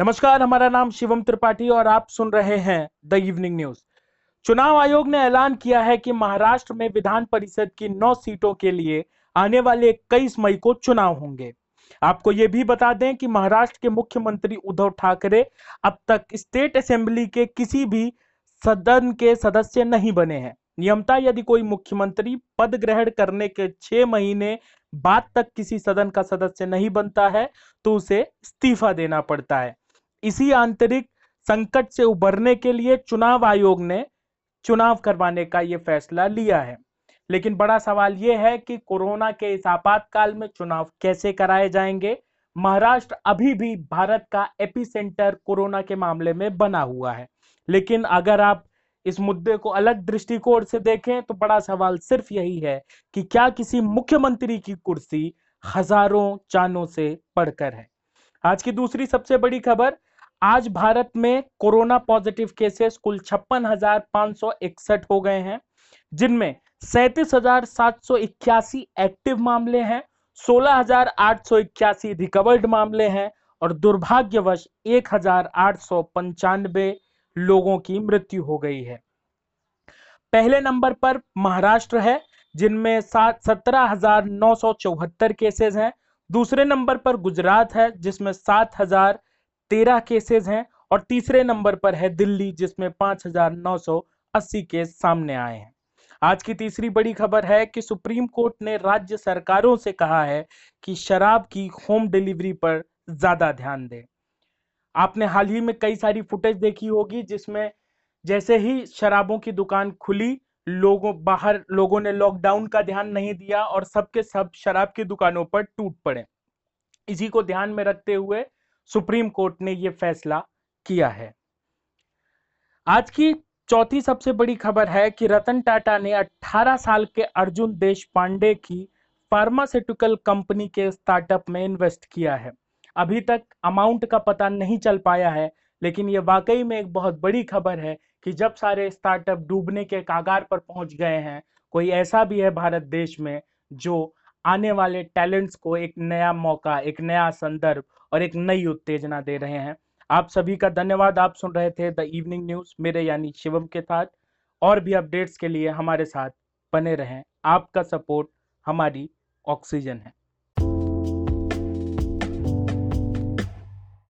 नमस्कार, हमारा नाम शिवम त्रिपाठी और आप सुन रहे हैं द इवनिंग न्यूज़ चुनाव आयोग ने ऐलान किया है कि महाराष्ट्र में विधान परिषद की नौ सीटों के लिए आने वाले इक्कीस मई को चुनाव होंगे। आपको यह भी बता दें कि महाराष्ट्र के मुख्यमंत्री उद्धव ठाकरे अब तक स्टेट असेंबली के किसी भी सदन के सदस्य नहीं बने हैं। नियमता यदि कोई मुख्यमंत्री पद ग्रहण करने के छह महीने बाद तक किसी सदन का सदस्य नहीं बनता है तो उसे इस्तीफा देना पड़ता है। इसी आंतरिक संकट से उभरने के लिए चुनाव आयोग ने चुनाव करवाने का यह फैसला लिया है। लेकिन बड़ा सवाल यह है कि कोरोना के इस आपातकाल में चुनाव कैसे कराए जाएँगे? महाराष्ट्र अभी भी भारत का एपी सेंटर कोरोना के मामले में बना हुआ है। लेकिन अगर आप इस मुद्दे को अलग दृष्टिकोण से देखें तो बड़ा सवाल सिर्फ़ यही है कि क्या किसी मुख्यमंत्री की कुर्सी हज़ारों चानों से पढ़कर है। आज की दूसरी सबसे बड़ी खबर आज भारत में कोरोना पॉजिटिव केसेस कुल छप्पन हो गए हैं, जिनमें सैतीस एक्टिव मामले हैं, सोलह हज़ार आठ सौ इक्यासी रिकवर्ड मामले हैं और दुर्भाग्यवश एक हज़ार आठ सौ पंचानबे लोगों की मृत्यु हो गई है। पहले नंबर पर महाराष्ट्र है, जिनमें सात सत्रह हज़ार नौ सौ चौहत्तर केसेस हैं। दूसरे नंबर पर गुजरात है, जिसमें सात हज़ार तेरह केसेस हैं और तीसरे नंबर पर है दिल्ली, जिसमें पाँच हज़ार नौ सौ अस्सी केस सामने आए हैं। आज की तीसरी बड़ी खबर है कि सुप्रीम कोर्ट ने राज्य सरकारों से कहा है कि शराब की होम डिलीवरी पर ज़्यादा ध्यान दें। आपने हाल ही में कई सारी फुटेज देखी होगी जिसमें जैसे ही शराबों की दुकान खुली, लोगों, बाहर लोगों ने लॉकडाउन का ध्यान नहीं दिया और सबके सब शराब की दुकानों पर टूट पड़े। इसी को ध्यान में रखते हुए सुप्रीम कोर्ट ने यह फैसला किया है। आज की चौथी सबसे बड़ी खबर है कि रतन टाटा ने 18 साल के अर्जुन देश पांडे की फार्मास्यूटिकल कंपनी के स्टार्टअप में इन्वेस्ट किया है। अभी तक अमाउंट का पता नहीं चल पाया है, लेकिन ये वाकई में एक बहुत बड़ी खबर है कि जब सारे स्टार्टअप डूबने के कागार पर पहुँच गए हैं, कोई ऐसा भी है भारत देश में जो आने वाले टैलेंट्स को एक नया मौका, एक नया संदर्भ और एक नई उत्तेजना दे रहे हैं। आप सभी का धन्यवाद। आप सुन रहे थे द इवनिंग न्यूज़। मेरे यानी शिवम के साथ। और भी अपडेट्स के लिए हमारे साथ बने रहें। आपका सपोर्ट, हमारी ऑक्सीजन है।